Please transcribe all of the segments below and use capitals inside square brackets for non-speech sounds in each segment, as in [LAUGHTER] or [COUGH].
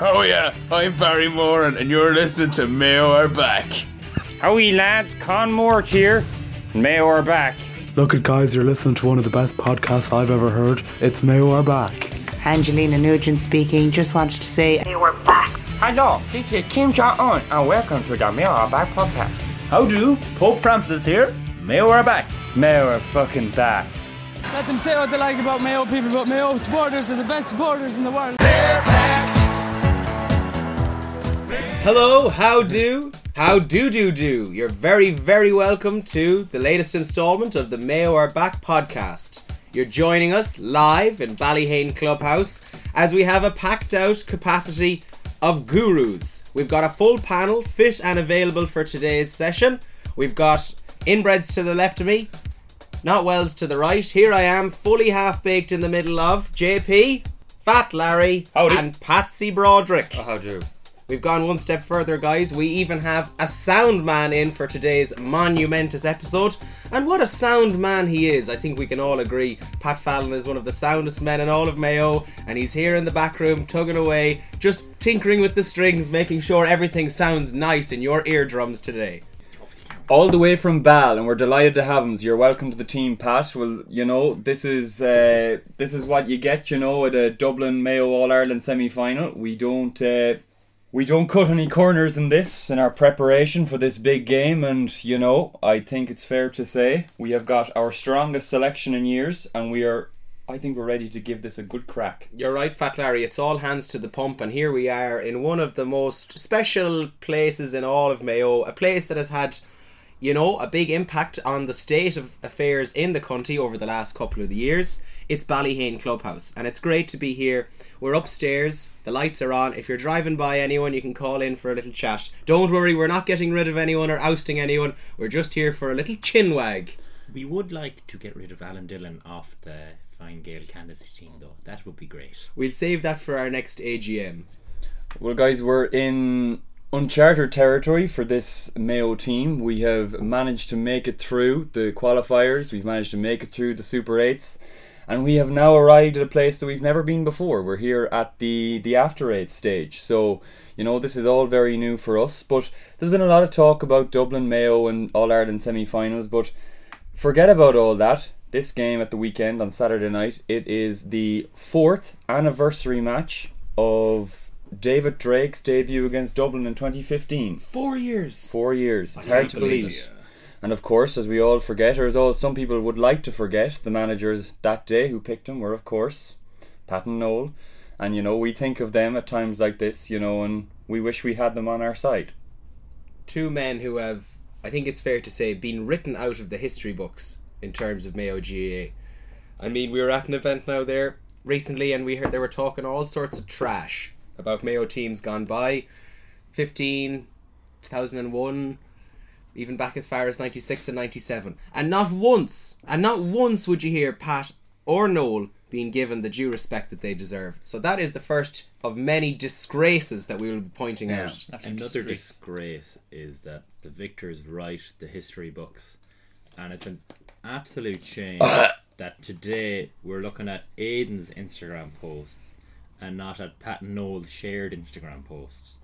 Oh yeah, I'm Barry Moran, and you're listening to Mayo are back. Howie lads, Con Moore here. Mayo are back. Look at guys, you're listening to one of the best podcasts I've ever heard. It's Mayo are back. Angelina Nugent speaking. Just wanted to say we're back. Hello, this is Kim Jong Un, and welcome to the Mayo are back podcast. How do? Pope Francis here. Mayo are back. Mayo are fucking back. Let them say what they like about Mayo people, but Mayo supporters are the best supporters in the world. Hello, how do? How do do do? You're very, very welcome to the latest installment of the Mayo Are Back podcast. You're joining us live in Ballyheane Clubhouse as we have a packed out capacity of gurus. We've got a full panel fit and available for today's session. We've got inbreds to the left of me, not wells to the right. Here I am, fully half baked in the middle of JP, Fat Larry, Howdy. and Patsy Broderick. Oh, how do? We've gone one step further, guys. We even have a sound man in for today's monumentous episode. And what a sound man he is. I think we can all agree. Pat Fallon is one of the soundest men in all of Mayo, and he's here in the back room, tugging away, just tinkering with the strings, making sure everything sounds nice in your eardrums today. All the way from Bal, and we're delighted to have him. So you're welcome to the team, Pat. Well, you know this is uh, this is what you get. You know, at a Dublin Mayo All Ireland semi final, we don't uh, we don't cut any corners in this in our preparation for this big game. And you know, I think it's fair to say we have got our strongest selection in years, and we are. I think we're ready to give this a good crack. You're right, Fat Larry. It's all hands to the pump, and here we are in one of the most special places in all of Mayo. A place that has had, you know, a big impact on the state of affairs in the country over the last couple of years. It's Ballyheane Clubhouse, and it's great to be here. We're upstairs, the lights are on. If you're driving by anyone, you can call in for a little chat. Don't worry, we're not getting rid of anyone or ousting anyone. We're just here for a little chin wag. We would like to get rid of Alan Dillon off the Fine Gael candidacy team, though. That would be great. We'll save that for our next AGM. Well, guys, we're in uncharted territory for this Mayo team. We have managed to make it through the qualifiers. We've managed to make it through the Super Eights, and we have now arrived at a place that we've never been before. We're here at the the after eight stage. So you know this is all very new for us. But there's been a lot of talk about Dublin Mayo and All Ireland semi-finals. But forget about all that. This game at the weekend on Saturday night, it is the fourth anniversary match of David Drake's debut against Dublin in 2015. Four years. Four years. It's hard to believe. And of course, as we all forget, or as all some people would like to forget, the managers that day who picked him were, of course, Pat and Noel. And you know, we think of them at times like this, you know, and we wish we had them on our side. two men who have, I think it's fair to say, been written out of the history books in terms of Mayo GAA. I mean, we were at an event now there recently, and we heard they were talking all sorts of trash about Mayo teams gone by, 15, 2001, even back as far as 96 and 97. And not once, and not once would you hear Pat or Noel being given the due respect that they deserve. So that is the first of many disgraces that we will be pointing out. Another disgrace is that the victors write the history books, and it's an absolute shame [COUGHS] that today we're looking at Aiden's Instagram posts and not at Pat and Noel's shared Instagram posts.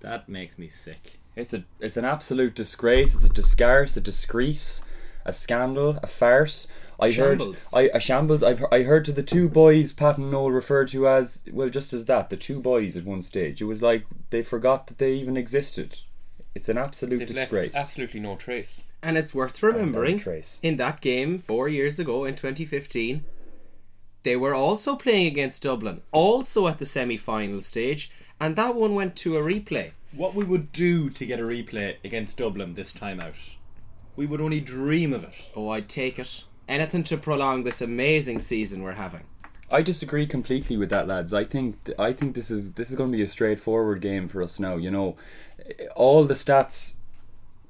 That makes me sick. It's a it's an absolute disgrace. It's a disgrace, a disgrace, a scandal, a farce. I Shambles. heard I a shambles. I've I heard to the two boys Pat and Noel referred to as well just as that the two boys at one stage. It was like they forgot that they even existed. It's an absolute They've disgrace. left absolutely no trace. And it's worth remembering trace. in that game four years ago in 2015, they were also playing against Dublin, also at the semi final stage, and that one went to a replay. What we would do to get a replay against Dublin this time out, we would only dream of it. Oh, I'd take it. Anything to prolong this amazing season we're having. I disagree completely with that, lads. I think I think this is this is going to be a straightforward game for us now. You know, all the stats,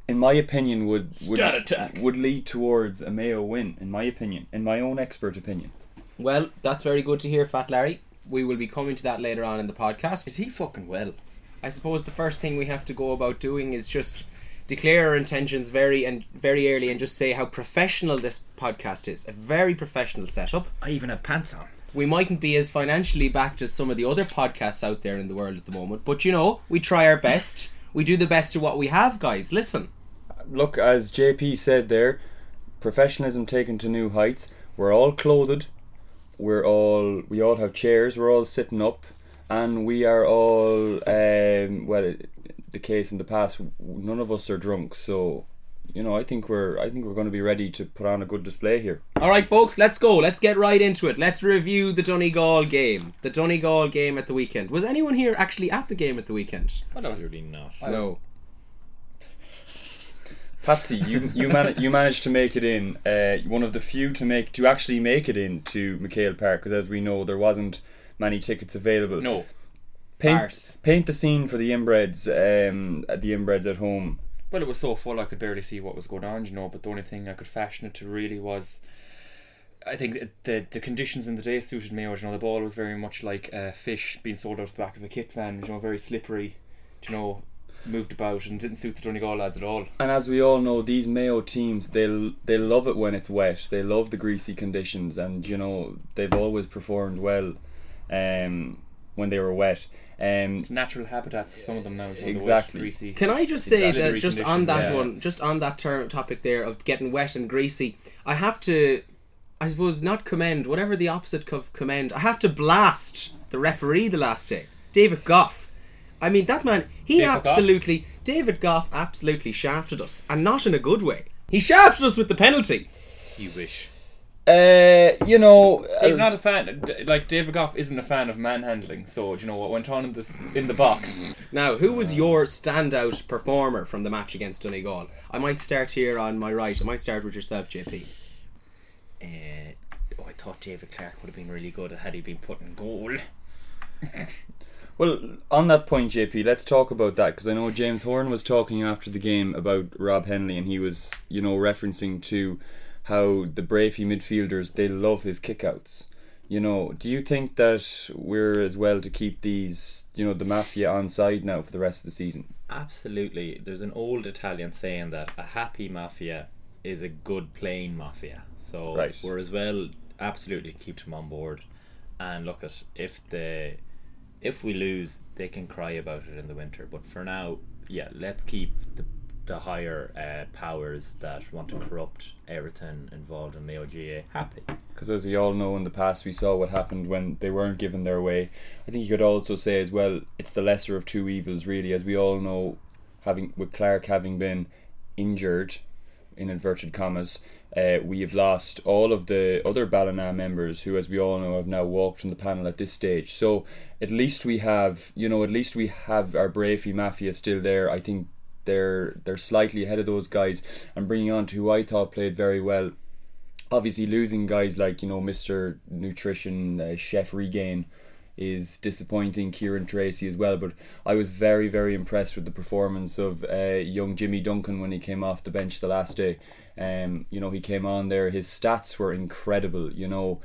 in my opinion, would would, Stat attack. would lead towards a Mayo win. In my opinion, in my own expert opinion. Well, that's very good to hear, Fat Larry. We will be coming to that later on in the podcast. Is he fucking well? I suppose the first thing we have to go about doing is just declare our intentions very and very early and just say how professional this podcast is. A very professional setup. I even have pants on. We mightn't be as financially backed as some of the other podcasts out there in the world at the moment, but you know, we try our best. We do the best of what we have, guys. Listen. Look, as JP said there, professionalism taken to new heights. We're all clothed. We're all we all have chairs. We're all sitting up, and we are all um, well. The case in the past, none of us are drunk, so you know I think we're I think we're going to be ready to put on a good display here. All right, folks, let's go. Let's get right into it. Let's review the Donegal game. The Donegal game at the weekend. Was anyone here actually at the game at the weekend? i Absolutely not. No. Patsy, you you man- you managed to make it in. Uh, one of the few to make to actually make it in to McHale Park because, as we know, there wasn't many tickets available. No. paint Arse. paint the scene for the inbreds. Um, at the inbreds at home. Well, it was so full I could barely see what was going on, you know. But the only thing I could fashion it to really was, I think it- the the conditions in the day suited Mayo. You know, the ball was very much like a fish being sold out the back of a kit van. You know, very slippery. You know, moved about and didn't suit the Donegal lads at all. And as we all know, these Mayo teams they they love it when it's wet. They love the greasy conditions, and you know they've always performed well um, when they were wet. Um, Natural habitat for some of them now. You know, Exactly. The wet, greasy. Can I just say Exactly. that just on that Yeah. one, just on that term topic there of getting wet and greasy, I have to, I suppose, not commend whatever the opposite of commend. I have to blast the referee the last day, David Gough. I mean, that man, he David Gough? absolutely, David Gough absolutely shafted us, and not in a good way. He shafted us with the penalty. You wish. uh, you know, He's not a fan. Like David Gough isn't a fan of manhandling. So do you know what went on in this in the box? Now, who was your standout performer from the match against Donegal? I might start here on my right. I might start with yourself, JP. Uh, oh, I thought David Clarke would have been really good had he been put in goal. Well, on that point, JP, let's talk about that because I know James Horan was talking after the game about Rob Hennelly, and he was, you know, referencing to how the Breaffy midfielders they love his kickouts. You know, do you think that we're as well to keep these, you know, the mafia on side now for the rest of the season? Absolutely. There's an old Italian saying that a happy mafia is a good playing mafia. So Right. we're as well absolutely keep them on board. And look at if the if we lose, they can cry about it in the winter. But for now, yeah, let's keep the the higher uh, powers that want to corrupt everything involved in the OGA happy. Because as we all know in the past, we saw what happened when they weren't given their way. I think you could also say as well, it's the lesser of two evils, really, as we all know, having with Clarke having been injured, in inverted commas, uh, we have lost all of the other Ballina members who, as we all know, have now walked from the panel at this stage. So at least we have, you know, at least we have our Breaffy Mafia still there. I think they're they're slightly ahead of those guys and bringing on to who I thought played very well obviously losing guys like you know Mr. Nutrition uh, Chef Regain is disappointing. Kieran Tracy as well, but I was very very impressed with the performance of uh, young Jimmy Duncan when he came off the bench the last day. Um, you know he came on there. His stats were incredible. You know.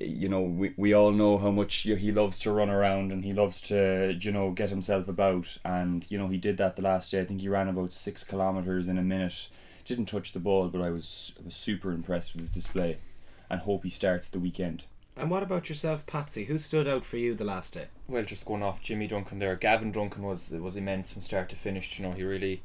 You know, we, we all know how much he loves to run around and he loves to, you know, get himself about. And, you know, he did that the last day. I think he ran about six kilometres in a minute didn't touch the ball, but I was I was super impressed with his display, and hope he starts the weekend. And what about yourself, Patsy? Who stood out for you the last day? Well, just going off Jimmy Duncan there, Gavin Duncan was was immense from start to finish. You know, he really,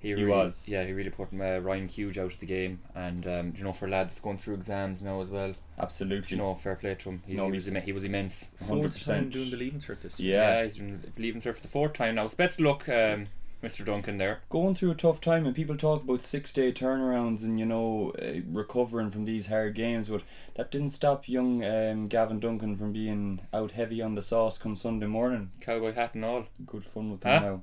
he, really, was. yeah, he really put uh, Ryan Hughes out of the game, and um, you know, for a lad that's going through exams now as well, Absolutely. you know, fair play to him. He, No, he was he's- imme- he was immense. Fourth time 100%. doing the leaving cert this Yeah. Yeah, he's doing leaving cert for the fourth time now. So best of luck, um, Mr. Duncan there. Going through a tough time, and people talk about six day turnarounds and you know uh, recovering from these hard games, but that didn't stop young um, Gavin Duncan from being out heavy on the sauce come Sunday morning. Cowboy hat and all. Good fun with Huh? now.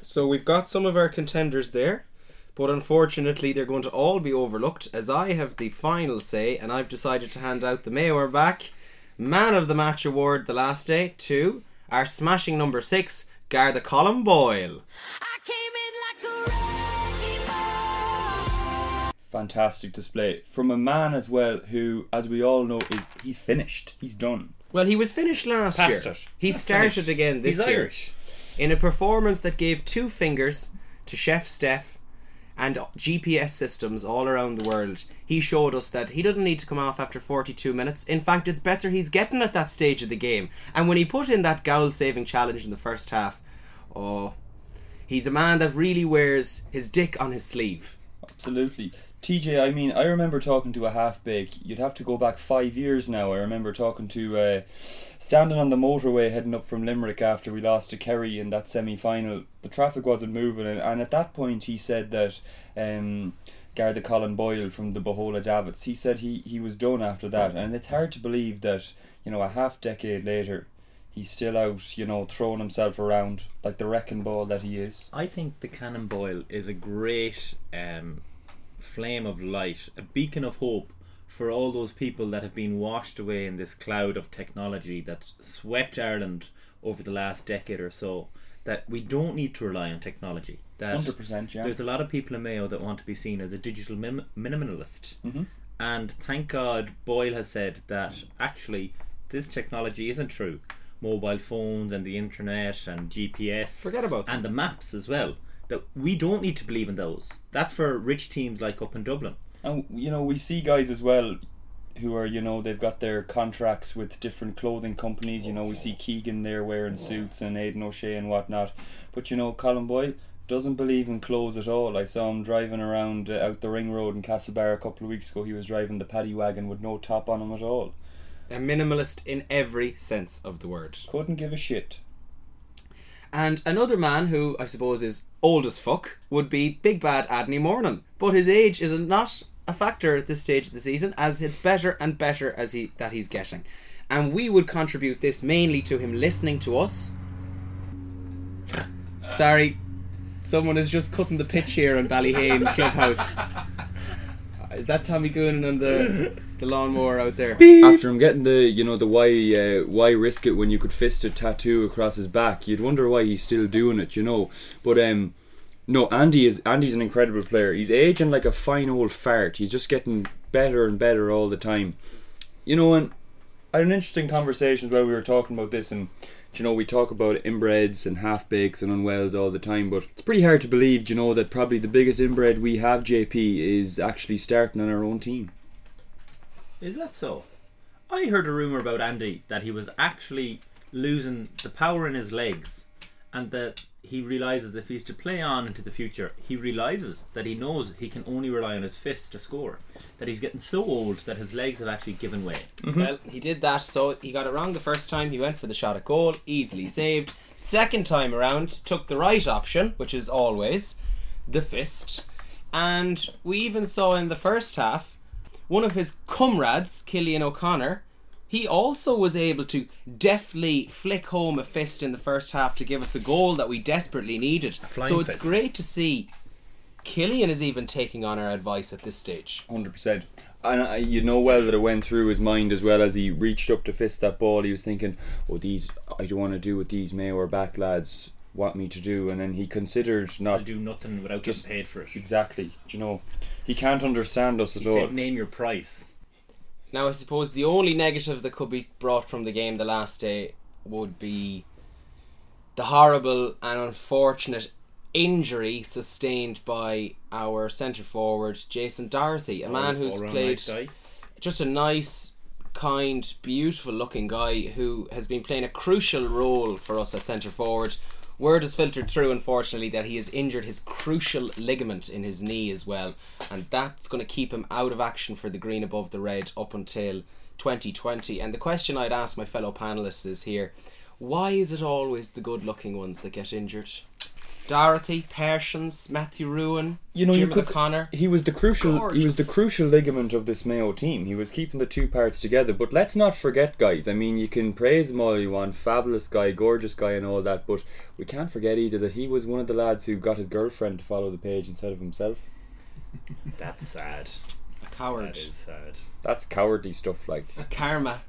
So we've got some of our contenders there, but unfortunately they're going to all be overlooked as I have the final say, and I've decided to hand out the Mayor back Man of the Match award the last day to our smashing number six, Garda Colm Boyle. Fantastic display from a man as well who, as we all know, is he's finished. He's done. Well, he was finished last Past year. it. He started again this He's year Irish. in a performance that gave two fingers to Chef Steph and GPS systems all around the world, he showed us that he doesn't need to come off after 42 minutes. In fact, it's better he's getting at that stage of the game. And when he put in that goal saving challenge in the first half, oh, he's a man that really wears his dick on his sleeve. Absolutely. TJ, I mean, I remember talking to a half bake. You'd have to go back five years now. I remember talking to, uh, standing on the motorway heading up from Limerick after we lost to Kerry in that semi final. The traffic wasn't moving, and, and at that point he said that um, Garda Colm Boyle from the Bohola Davitts, he said he, he was done after that. And it's hard to believe that, you know, a half decade later, he's still out, you know, throwing himself around like the wrecking ball that he is. I think the Cannon Boyle is a great um, flame of light, a beacon of hope for all those people that have been washed away in this cloud of technology that's swept Ireland over the last decade or so. That we don't need to rely on technology. That 100%, yeah. There's a lot of people in Mayo that want to be seen as a digital min- minimalist. Mhm. And thank God Boyle has said that actually this technology isn't true. Mobile phones and the internet and GPS. Forget about them. And the maps as well. That we don't need to believe in those. That's for rich teams like up in Dublin. And you know, we see guys as well who are, you know, they've got their contracts with different clothing companies. You know, we see Keegan there wearing suits and Aidan O'Shea and whatnot. But you know, Colm Boyle doesn't believe in clothes at all. I saw him driving around uh, out the ring road in Castlebar a couple of weeks ago. He was driving the paddy wagon with no top on him at all. A minimalist in every sense of the word. Couldn't give a shit. And another man who I suppose is old as fuck would be Big Bad Andy Moran. But his age is not a factor at this stage of the season, as it's better and better as he that he's getting. And we would contribute this mainly to him listening to us. Sorry, someone is just cutting the pitch here in Ballyheane Clubhouse. [LAUGHS] Is that Tommy Goonan and the the lawnmower out there? After him getting the, you know, the why, uh, why risk it when you could fist a tattoo across his back, you'd wonder why he's still doing it, you know. But um, no, Andy is Andy's an incredible player. He's aging like a fine old fart. He's just getting better and better all the time. You know, and I had an interesting conversation where we were talking about this, and you know, we talk about inbreds and half bakes and unwells all the time, but it's pretty hard to believe, you know, that probably the biggest inbred we have, JP, is actually starting on our own team. Is that so? I heard a rumour about Andy that he was actually losing the power in his legs and that he realises if he's to play on into the future, he realises that he knows he can only rely on his fists to score. That he's getting so old that his legs have actually given way. Mm-hmm. Well, he did that, so he got it wrong the first time. He went for the shot at goal, easily saved. Second time around, took the right option, which is always the fist. And we even saw in the first half one of his comrades, Cillian O'Connor. He also was able to deftly flick home a fist in the first half to give us a goal that we desperately needed. So it's fist. great to see Killian is even taking on our advice at this stage. Hundred percent. And I, you know well that it went through his mind as well as he reached up to fist that ball. He was thinking, "Oh, these I don't want to do what these Mayo or back lads want me to do." And then he considered I'll not do nothing without Just- getting paid for it. exactly. Do You know, he can't understand us He at all. said, name your price. Now, I suppose the only negative that could be brought from the game the last day would be the horrible and unfortunate injury sustained by our centre forward Jason Doherty, a man All- who's all-round played nice just a nice, kind, beautiful looking guy who has been playing a crucial role for us at centre forward. Word has filtered through, unfortunately, that he has injured his crucial ligament in his knee as well, and that's going to keep him out of action for the green above the red up until 2020. And the question I'd ask my fellow panelists is here why is it always the good looking ones that get injured? Doherty, Pershins, Matthew Ruane, You know, Jim you could. O'Connor. He was the crucial. He was the crucial ligament of this Mayo team. He was keeping the two parts together. But let's not forget, guys. I mean, you can praise him all you want, fabulous guy, gorgeous guy, and all that. But we can't forget either that he was one of the lads who got his girlfriend to follow the page instead of himself. That's sad. A coward. That is sad. That's cowardly stuff. Like a Karma.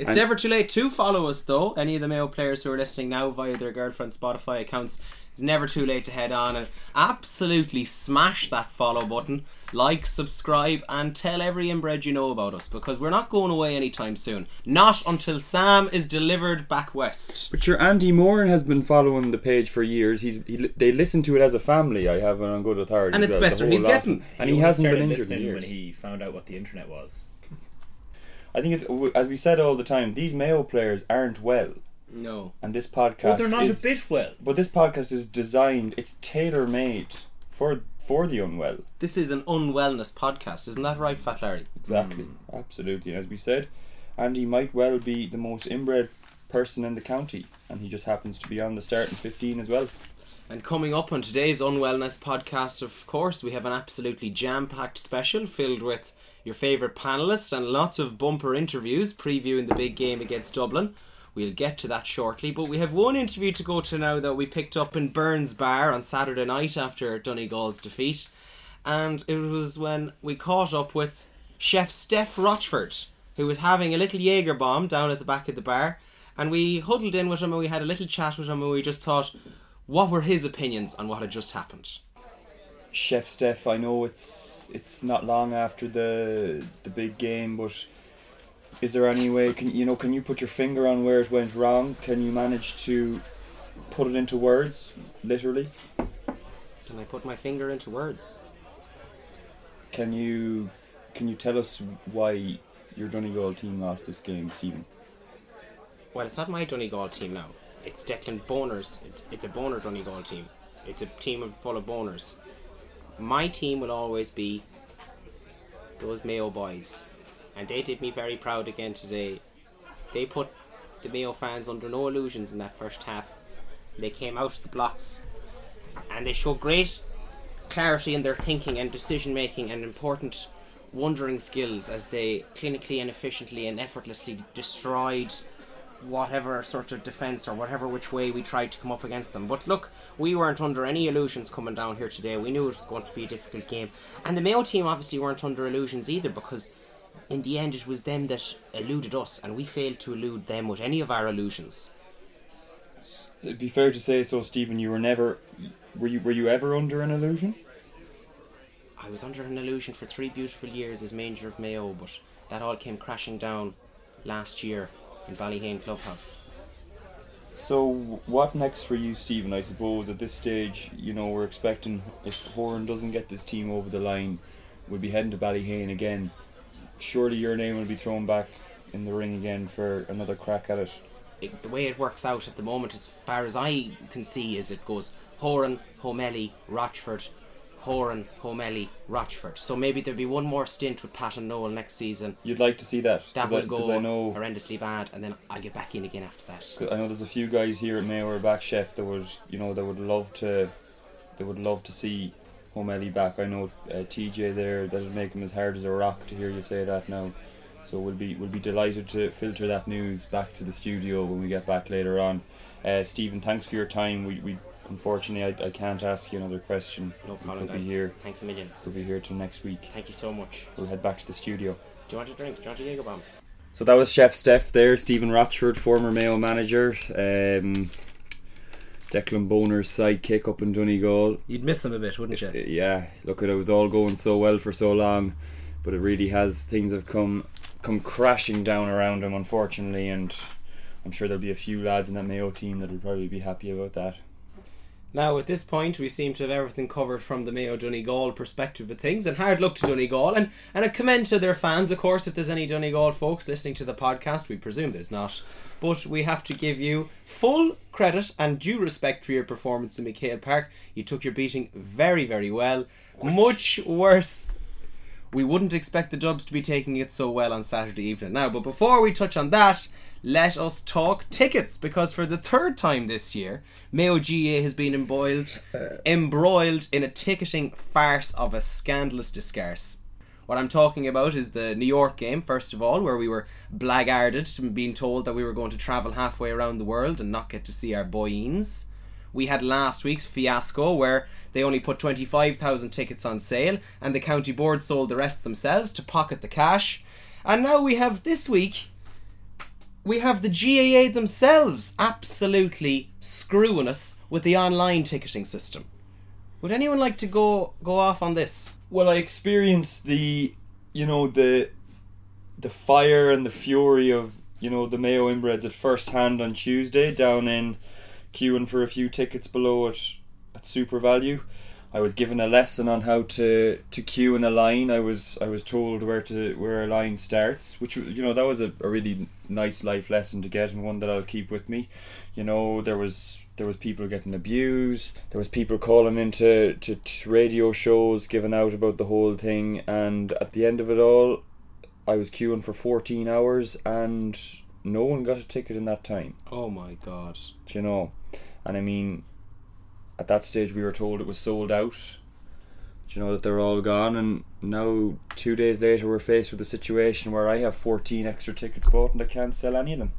It's And- never too late to follow us, though. Any of the Mayo players who are listening now via their girlfriend Spotify accounts, it's never too late to head on and absolutely smash that follow button, like, subscribe, and tell every inbred you know about us because we're not going away anytime soon. Not until Sam is delivered back west. But your Andy Moore has been following the page for years. He's he, they listen to it as a family. I have it on good authority. And it's well, better. He's lot. getting- and he only hasn't been started injured in listening years. when he found out what the internet was. I think it's as we said all the time. These Mayo players aren't well, No. and this podcast. Well, they're not is, a bit well. But this podcast is designed. It's tailor made for for the unwell. This is an unwellness podcast, isn't that right, Fat Larry? Exactly. Hmm. Absolutely. And as we said, Andy might well be the most inbred person in the county, and he just happens to be on the starting fifteen as well. And coming up on today's Unwellness podcast, of course, we have an absolutely jam packed special filled with your favourite panellists and lots of bumper interviews previewing the big game against Dublin. We'll get to that shortly, but we have one interview to go to now that we picked up in Burns Bar on Saturday night after Donegal's defeat. And it was when we caught up with Chef Steph Rochford, who was having a little Jaeger bomb down at the back of the bar. And we huddled in with him and we had a little chat with him and we just thought, what were his opinions on what had just happened? Chef Steph, I know it's it's not long after the the big game, but is there any way can you know can you put your finger on where it went wrong? Can you manage to put it into words, literally? Can I put my finger into words? Can you can you tell us why your Donegal team lost this game, Stephen? Well, it's not my Donegal team now. It's Declan Bonner's. It's it's a Boner Donegal team. It's a team of, full of boners. My team will always be those Mayo boys, and they did me very proud again today. They put the Mayo fans under no illusions in that first half. They came out of the blocks, and they showed great clarity in their thinking and decision making and important wondering skills as they clinically and efficiently and effortlessly destroyed whatever sort of defence or whatever which way we tried to come up against them. But look, we weren't under any illusions coming down here today. We knew it was going to be a difficult game. And the Mayo team obviously weren't under illusions either because in the end it was them that eluded us and we failed to elude them with any of our illusions. It'd be fair to say so, Stephen. You were never were you were you ever under an illusion? I was under an illusion for three beautiful years as Manger of Mayo, but that all came crashing down last year in Ballyheane Clubhouse. So what next for you, Stephen? I suppose at this stage, you know, we're expecting if Horan doesn't get this team over the line, we'll be heading to Ballyheane again. Surely your name will be thrown back in the ring again for another crack at it. It, the way it works out at the moment, as far as I can see, is it goes Horan, Homelli, Rochford, Horan, Homelli, Rochford. So maybe there'll be one more stint with Pat and Noel next season. You'd like to see that? That will I, go I know horrendously bad, and then I'll get back in again after that. I know there's a few guys here at Mayo or back chef that would you know that would love to they would love to see Homelli back. I know uh, TJ there that'd make him as hard as a rock to hear you say that now. So we'll be we'll be delighted to filter that news back to the studio when we get back later on. Uh, Stephen, thanks for your time. We, we unfortunately I, I can't ask you another question. No We problem, could be guys. here. Thanks a million. Could be here till next week. Thank you so much. We'll head back to the studio. Do you want a drink? Do you want a Jaeger bomb? So that was Chef Steph there, Stephen Rochford, former Mayo manager. Um, Declan Bonner's sidekick up in Donegal. You'd miss him a bit, wouldn't you? Yeah, look, it was all going so well for so long, but it really has. Things have come come crashing down around him, unfortunately, and I'm sure there'll be a few lads in that Mayo team that'll probably be happy about that. Now, at this point, we seem to have everything covered from the Mayo Donegal perspective of things, and hard luck to Donegal, and, and a commend to their fans, of course, if there's any Donegal folks listening to the podcast, we presume there's not. But we have to give you full credit and due respect for your performance in McHale Park. You took your beating very, very well. Much worse we wouldn't expect the Dubs to be taking it so well on Saturday evening. Now, but before we touch on that, let us talk tickets because for the third time this year, Mayo GAA has been embroiled, uh, embroiled in a ticketing farce of a scandalous disgrace. What I'm talking about is the New York game, first of all, where we were blackguarded and being told that we were going to travel halfway around the world and not get to see our boyens. We had last week's fiasco where they only put 25,000 tickets on sale and the county board sold the rest themselves to pocket the cash. And now we have this week we have the GAA themselves absolutely screwing us with the online ticketing system. Would anyone like to go go off on this? Well, I experienced the, you know, the, the fire and the fury of you know the Mayo inbreds at first hand on Tuesday down in queuing for a few tickets below at at SuperValu. I was given a lesson on how to, to queue in a line. I was I was told where to where a line starts, which you know that was a, a really nice life lesson to get and one that I'll keep with me. You know there was there was people getting abused. There was people calling into to, to radio shows, giving out about the whole thing, and at the end of it all, I was queuing for fourteen hours and no one got a ticket in that time. Oh my god. Do you know? And I mean, at that stage we were told it was sold out. Do you know that they're all gone? And now, two days later, we're faced with a situation where I have 14 extra tickets bought and I can't sell any of them.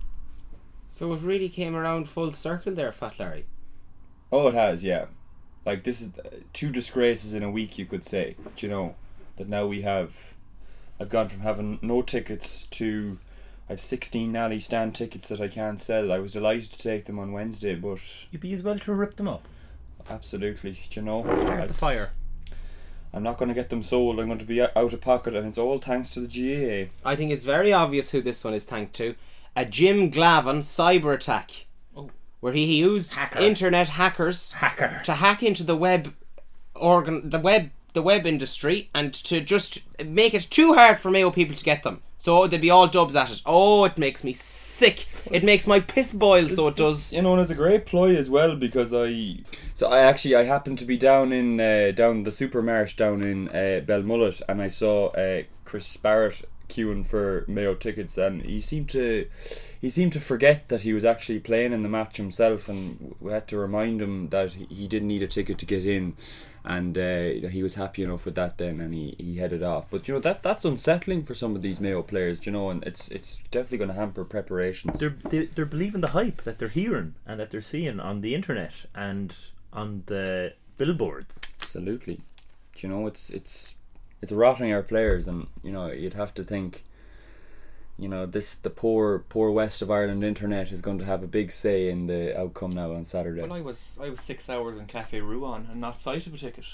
So it really came around full circle there, Fat Larry. Oh, it has, yeah. Like, this is uh, two disgraces in a week, you could say. Do you know? That now we have. I've gone from having no tickets to. I have 16 Nally stand tickets that I can't sell. I was delighted to take them on Wednesday, but You'd be as well to rip them up. Absolutely, do you know? Start the fire. I'm not going to get them sold. I'm going to be out of pocket, and it's all thanks to the GAA. I think it's very obvious who this one is thanked to. A Jim Gavin cyber attack. oh. Where he used Hacker. internet hackers Hacker. to hack into the web organ the web the web industry and to just make it too hard for Mayo people to get them. So they'd be all dubs at it. Oh, it makes me sick. It makes my piss boil, so it does. You know, and it's a great ploy as well because I. So I actually I happened to be down in uh, down the supermarket down in uh, Belmullet, and I saw uh, Chris Barrett queuing for Mayo tickets, and he seemed to he seemed to forget that he was actually playing in the match himself, and we had to remind him that he, he didn't need a ticket to get in. And uh, he was happy enough with that then, and he, he headed off. But you know that that's unsettling for some of these Mayo players, you know, and it's it's definitely going to hamper preparations. They're they, they're believing the hype that they're hearing and that they're seeing on the internet and on the billboards. Absolutely. You know, it's it's it's rotting our players, and you know you'd have to think. You know, this the poor poor West of Ireland internet is going to have a big say in the outcome now on Saturday. Well, I was I was six hours in Cafe Rua and not sight of a ticket.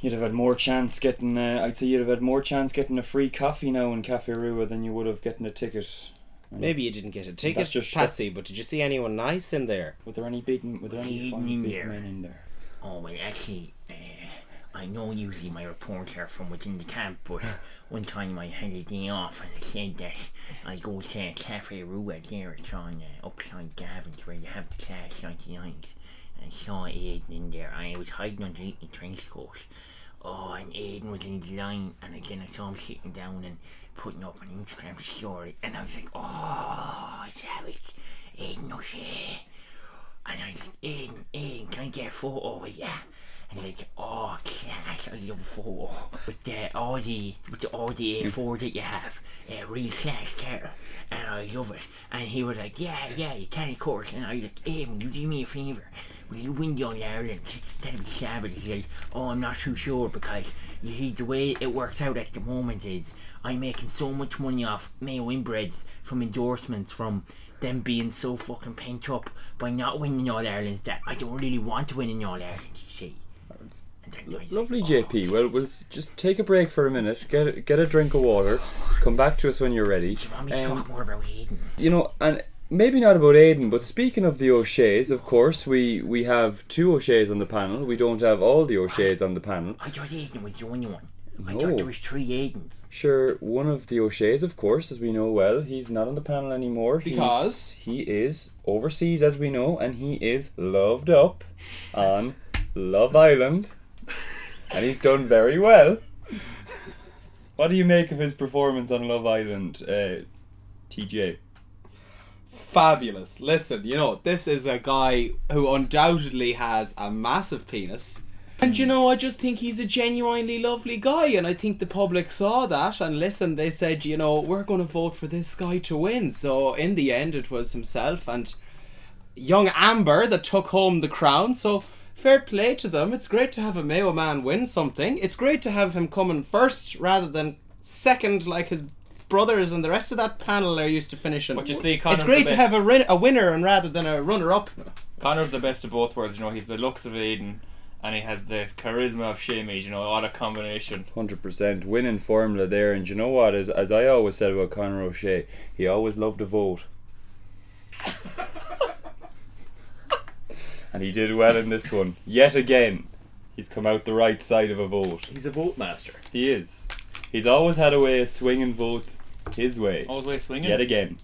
You'd have had more chance getting. Uh, I'd say you'd have had more chance getting a free coffee now in Cafe Rua than you would have getting a ticket. Maybe you didn't get a ticket, That's just- Patsy, but did you see anyone nice in there? Were there any big? Were there any Hidden fine in big there. men in there? Oh, well, actually, uh, I know usually my reports are from within the camp, but [LAUGHS] one time I had a day off and I said that I go to a Cafe Rua there, it's on uh, upside Gavin's where you have the class 99s. And I saw Aiden in there, and I was hiding underneath the trench coat. Oh, and Aiden was in the line, and again I saw him sitting down and putting up an Instagram story, and I was like, oh, it's Alex, Aidan O'Shea. And I like, Aiden, Aiden, can I get a photo? And he's like, oh, class, I love a photo. With the, all the, with the, all the A4 mm. that you have. Eh, Real class there. And I love it. And he was like, yeah, yeah, you can of course. And I was like, Aiden, will you do me a favour? Will you win the All Ireland? That'd be savage. He's like, oh, I'm not too sure because you see, the way it works out at the moment is I'm making so much money off Mayo inbreds from endorsements, from them being so fucking pent up by not winning All Ireland's that I don't really want to win in All Ireland, you see. And then I was Lovely, like, JP. Well, we'll s- just take a break for a minute. Get a, get a drink of water. Come back to us when you're ready. Oh, want me to Um, talk more about Hayden? you know, and maybe not about Aiden, but speaking of the O'Sheas, of course, we, we have two O'Sheas on the panel. We don't have all the O'Sheas on the panel. I thought Hayden was the only one. I No. thought there was three Aidens. Sure, one of the O'Sheas, of course, as we know well, he's not on the panel anymore. He's- Because? he is overseas, as we know, and he is loved up on Love Island, [LAUGHS] and he's done very well. What do you make of his performance on Love Island, uh, TJ? Fabulous. Listen, you know, this is a guy who undoubtedly has a massive penis. And you know, I just think he's a genuinely lovely guy, and I think the public saw that and listen, they said, you know, we're going to vote for this guy to win. So in the end, it was himself and young Amber that took home the crown. So fair play to them. It's great to have a Mayo man win something. It's great to have him coming first rather than second, like his brothers and the rest of that panel are used to finishing. But you see, Connor's it's great to have a, rin- a winner and rather than a runner-up. Connor's the best of both worlds. You know, he's the looks of Aiden, and he has the charisma of Shamey. You know, what a combination. Hundred percent winning formula there, and you know what? As as I always said about Conor O'Shea, he always loved to vote, [LAUGHS] and he did well in this one. Yet again, he's come out the right side of a vote. He's a vote master. He is. He's always had a way of swinging votes his way. Always way swinging. Yet again.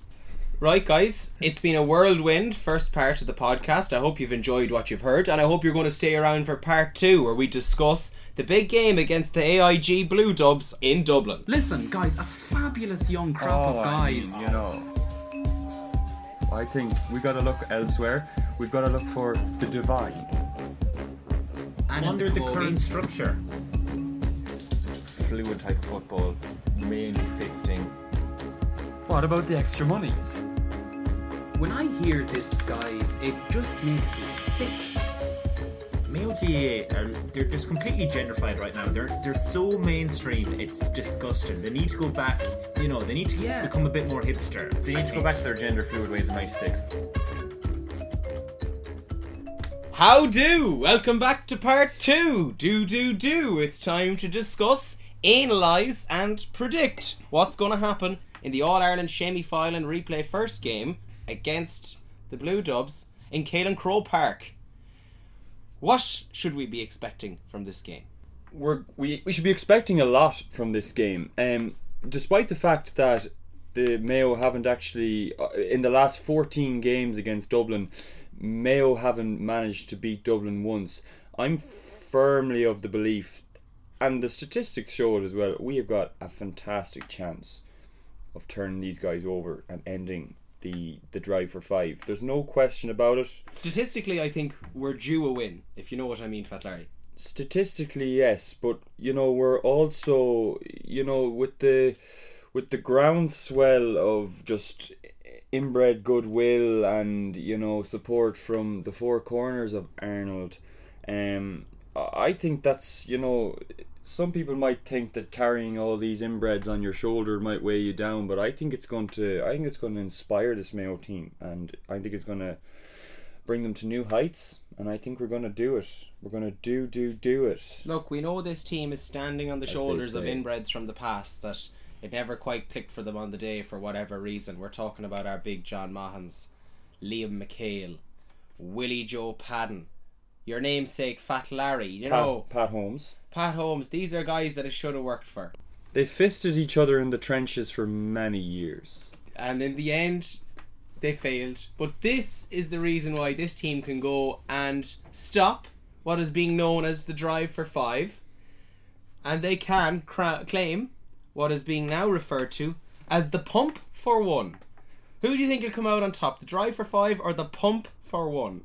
Right, guys, it's been a whirlwind first part of the podcast. I hope you've enjoyed what you've heard, and I hope you're going to stay around for part two, where we discuss the big game against the AIG Blue Dubs in Dublin. Listen, guys, a fabulous young crop Oh, of I mean, guys. you know. I think we got to look elsewhere. We've got to look for the divine. and Under in the current structure. Fluid type football, mainly fisting. What about the extra monies? When I hear this, guys, it just makes me sick. Mayo GAA are they're just completely gentrified right now. They're they're so mainstream. It's disgusting. They need to go back. You know, they need to Yeah. become a bit more hipster. They need to go back to their gender fluid ways in '96. How do? Welcome back to part two. Do, do, do. It's time to discuss, analyse, and predict what's going to happen in the All Ireland semi final and replay first game against the Blue Dubs in Caelan Croke Park. What should we be expecting from this game? We're, we we should be expecting a lot from this game. Um, despite the fact that the Mayo haven't actually uh, in the last 14 games against Dublin, Mayo haven't managed to beat Dublin once. I'm firmly of the belief, and the statistics show it as well. We have got a fantastic chance of turning these guys over and ending the the drive for five. There's no question about it. Statistically, I think we're due a win, if you know what I mean, Fat Larry. statistically yes but you know we're also you know with the with the groundswell of just inbred goodwill and you know support from the four corners of Arnold um I think that's you know some people might think that carrying all these inbreds on your shoulder might weigh you down but I think it's going to I think it's going to inspire this Mayo team and I think it's going to bring them to new heights and I think we're going to do it. We're going to do do do it. Look, we know this team is standing on the As shoulders of inbreds from the past that it never quite clicked for them on the day for whatever reason. We're talking about our big John Mahons, Liam McHale, Willie Joe Padden, your namesake Fat Larry, you Pat, know, Pat Holmes Pat Holmes. These are guys that it should have worked for. they fisted each other in the trenches for many years And in the end, they failed. But this is the reason why this team can go and stop what is being known as the drive for five. And they can cra- claim what is being now referred to as the pump for one. Who do you think will come out on top? The drive for five or the pump for one?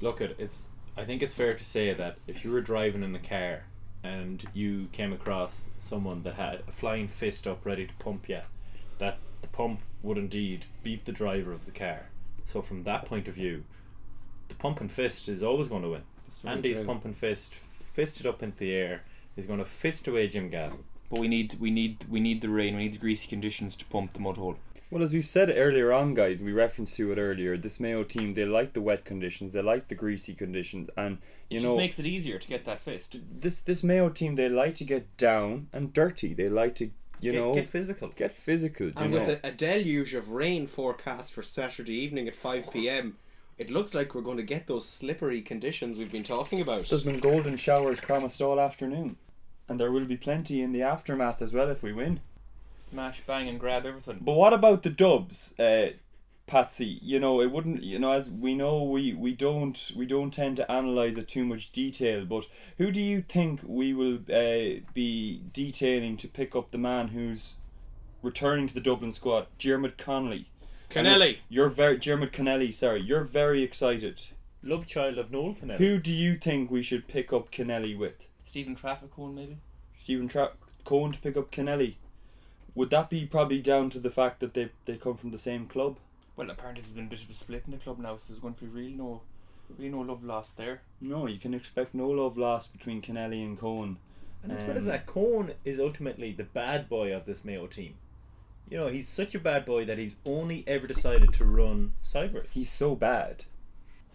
Look at it, it's. I think it's fair to say that if you were driving in a car and you came across someone that had a flying fist up ready to pump you, that the pump would indeed beat the driver of the car. So from that point of view, the pump and fist is always going to win. Andy's true. pump and fist, fisted up into the air, is going to fist away Jim Gavin. But we need we need we need the rain. We need the greasy conditions to pump the mud hole. Well as we've said earlier on guys we referenced to it earlier this Mayo team they like the wet conditions they like the greasy conditions and you It know just makes it easier to get that fist. this this Mayo team they like to get down and dirty they like to you Get- know get physical. get physical you And know with a, a deluge of rain forecast for Saturday evening at 5 pm, it looks like we're going to get those slippery conditions we've been talking about. There's been golden showers promised all afternoon. And there will be plenty in the aftermath as well if we win. Smash, bang, and grab everything. But what about the dubs, uh, Patsy? You know, it wouldn't. You know, as we know, we, we don't we don't tend to analyze it too much detail. But who do you think we will uh, be detailing to pick up the man who's returning to the Dublin squad, Diarmuid Connolly? Connelly. You're very Diarmuid Connolly. Sorry, you're very excited. Love child of Noel Kennedy. Who do you think we should pick up Kennelly with? Stephen Traffic one maybe. Stephen Tra- Coen to pick up Kennelly. Would that be probably down to the fact that they they come from the same club? Well, apparently there's been a bit of a split in the club now, so there's going to be really no, really no love lost there. No, you can expect no love lost between Kennelly and Coen. And as well as that, Coen is ultimately the bad boy of this Mayo team. You know, he's such a bad boy that he's only ever decided to run sideways. He's so bad.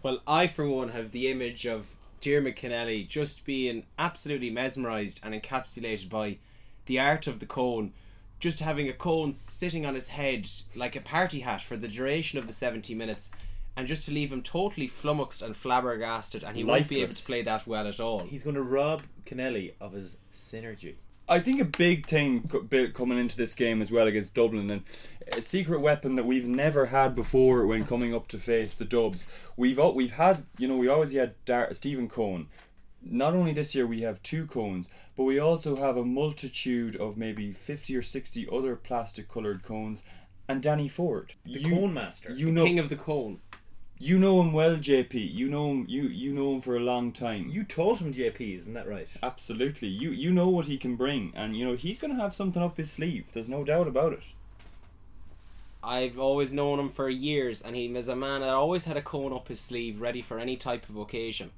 Well, I for one have the image of Diarmuid Kennelly just being absolutely mesmerised and encapsulated by the art of the cone, just having a cone sitting on his head like a party hat for the duration of the 70 minutes, and just to leave him totally flummoxed and flabbergasted, and he won't be able to play that well at all. He's going to rob Kennelly of his synergy. I think a big thing coming into this game as well against Dublin, and a secret weapon that we've never had before when coming up to face the Dubs. We've we've had you know we always had Dar- Stephen Coen. Not only this year we have two cones, but we also have a multitude of maybe fifty or sixty other plastic coloured cones, and Danny Ford, The you, cone master. You know, King of the cone. you know him well, JP. You know him. You you know him for a long time. You taught him JP, isn't that right? Absolutely. You you know what he can bring, and you know he's going to have something up his sleeve. There's no doubt about it. I've always known him for years, and he was a man that always had a cone up his sleeve, ready for any type of occasion.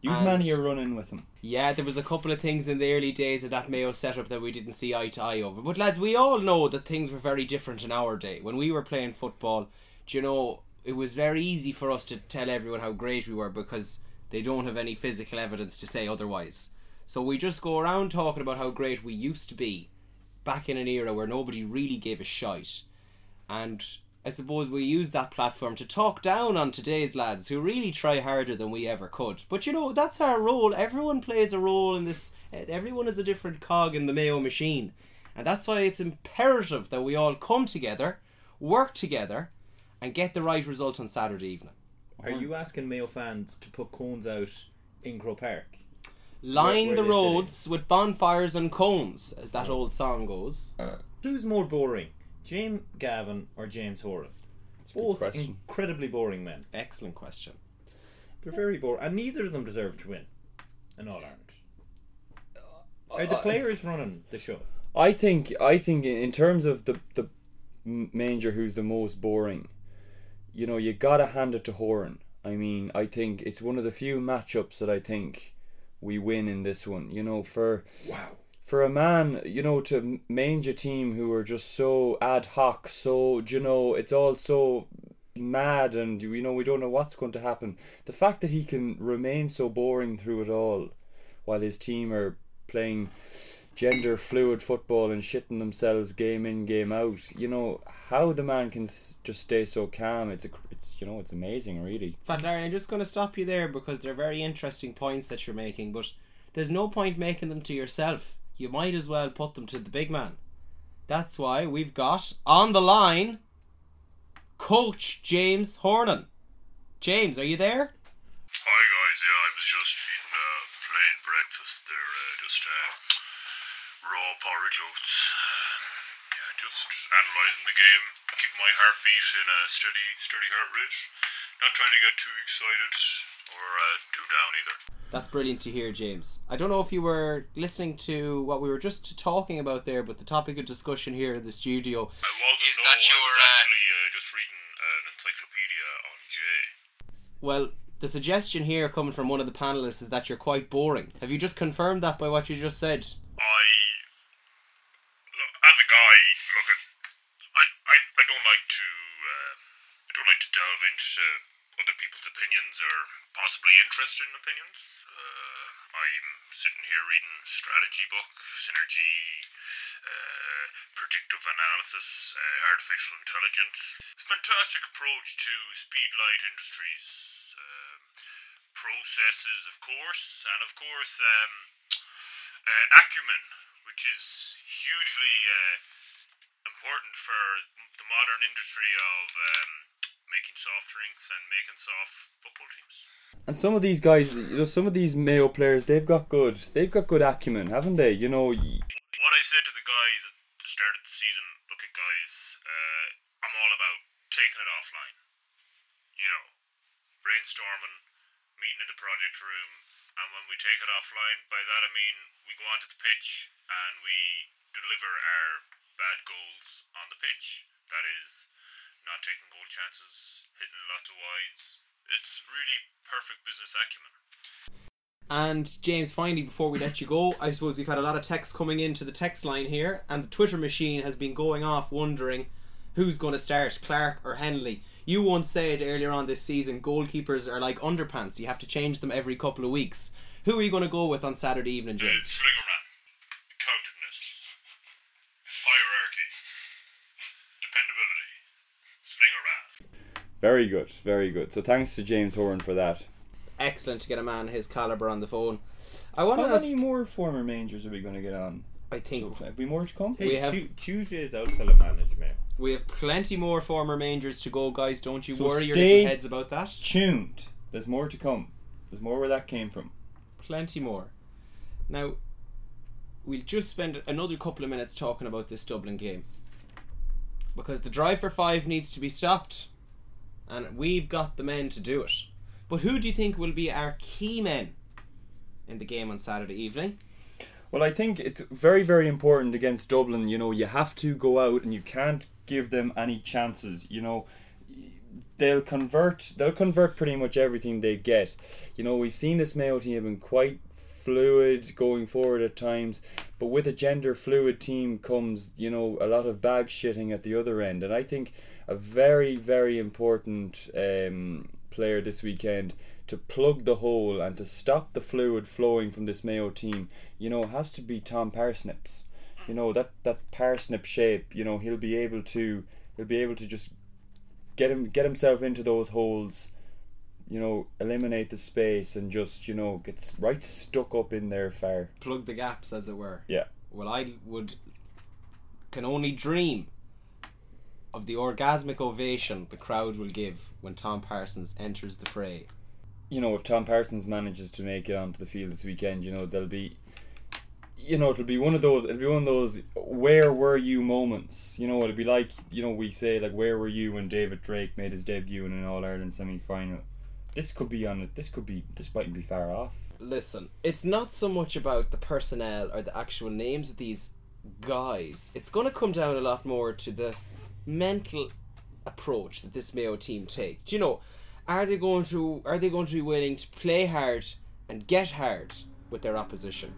You've And- many a run in with him. Yeah, there was a couple of things in the early days of that Mayo setup that we didn't see eye to eye over. But lads, we all know that things were very different in our day. When we were playing football, do you know, it was very easy for us to tell everyone how great we were because they don't have any physical evidence to say otherwise. So we just go around talking about how great we used to be back in an era where nobody really gave a shite. And I suppose we use that platform to talk down on today's lads who really try harder than we ever could. But you know, that's our role. Everyone plays a role in this, everyone is a different cog in the Mayo machine. And that's why it's imperative that we all come together, work together, and get the right result on Saturday evening. Are you asking Mayo fans to put cones out in Croke Park? Line where the fit in. roads with bonfires and cones, as that old song goes. Who's more boring, James Gavin or James Horan? Both question. incredibly boring men. Excellent question. They're very boring, and neither of them deserve to win in All Ireland. Are the uh, players running the show? I think I think in terms of the the m- manger who's the most boring, you know, you gotta hand it to Horan. I mean, I think it's one of the few matchups that I think we win in this one. You know, for Wow. For a man, you know, to manage a team who are just so ad hoc, so you know, it's all so mad, and you know, we don't know what's going to happen. The fact that he can remain so boring through it all, while his team are playing gender fluid football and shitting themselves game in game out, you know, how the man can just stay so calm. It's a, it's you know, it's amazing, really. Fat Larry, I'm just going to stop you there because they're very interesting points that you're making, but there's no point making them to yourself. You might as well put them to the big man. That's why we've got on the line Coach James Horan. James, are you there? Hi guys, yeah, I was just eating uh, plain breakfast there, uh, just uh, raw porridge oats. Yeah, just analysing the game, keep my heartbeat in a steady, steady heart rate. Not trying to get too excited or uh, too down either. That's brilliant to hear, James. I don't know if you were listening to what we were just talking about there, but the topic of discussion here in the studio is no, that your. Uh, actually uh, just reading an encyclopedia on Jay. well, the suggestion here coming from one of the panelists is that you're quite boring. Have you just confirmed that by what you just said? I look, as a guy, look at I, I, I don't like to uh, I don't like to delve into other people's opinions or possibly interested in opinions. Uh, I'm sitting here reading strategy book, synergy, uh, predictive analysis, uh, artificial intelligence. Fantastic approach to Speedlight Industries. Um, processes, of course, and of course, um, uh, acumen, which is hugely uh, important for the modern industry of um, making soft drinks and making soft football teams. And some of these guys, you know, some of these Mayo players, they've got good, they've got good acumen, haven't they? You know, What I said to the guys at the start of the season, look at guys, uh, I'm all about taking it offline. You know, brainstorming, meeting in the project room, and when we take it offline, by that I mean we go onto the pitch and we deliver our bad goals on the pitch. That is, not taking goal chances, hitting lots of wides. It's really perfect business acumen. And James, finally, before we let you go, I suppose we've had a lot of texts coming into the text line here, and the Twitter machine has been going off wondering who's going to start, Clarke or Hennelly. You once said earlier on this season, goalkeepers are like underpants; you have to change them every couple of weeks. Who are you going to go with on Saturday evening, James? Slingerman. Accountedness. Hierarchy. Dependability. Slingerman. Very good, very good. So thanks to James Horan for that. Excellent to get a man his caliber on the phone. I want How to ask. many more former Rangers are we going to get on? I think Have we more to come? we have Tuesday's outside of management. we have plenty more former Rangers to go, guys. Don't you So worry your little heads about that. tuned. There's more to come. There's more where that came from. Plenty more. Now, we'll just spend another couple of minutes talking about this Dublin game. Because the drive for five needs to be stopped. And we've got the men to do it. But who do you think will be our key men in the game on Saturday evening? Well, I think it's very, very important against Dublin. You know, you have to go out and you can't give them any chances. You know, they'll convert. They'll convert pretty much everything they get. You know, we've seen this Mayo team have been quite fluid going forward at times, but with a gender fluid team comes, you know, a lot of bag shitting at the other end. And I think a very, very important um, player this weekend to plug the hole and to stop the fluid flowing from this Mayo team, you know, has to be Tom Parsnips. You know that that parsnip shape. You know he'll be able to he'll be able to just get him get himself into those holes. You know, eliminate the space and just you know gets right stuck up in there far. Plug the gaps, as it were. Yeah. Well, I would can only dream of the orgasmic ovation the crowd will give when Tom Parsons enters the fray. you know, if Tom Parsons manages to make it onto the field this weekend, you know, there'll be, you know, it'll be one of those, it'll be one of those, where were you moments? You know, it'll be like, you know, we say, like, where were you when David Drake made his debut in an All Ireland semi final? This could be on it, this could be, this mightn't be far off. Listen, it's not so much about the personnel or the actual names of these guys. It's going to come down a lot more to the mental approach that this Mayo team take. Do you know, are they going to are they going to be willing to play hard and get hard with their opposition?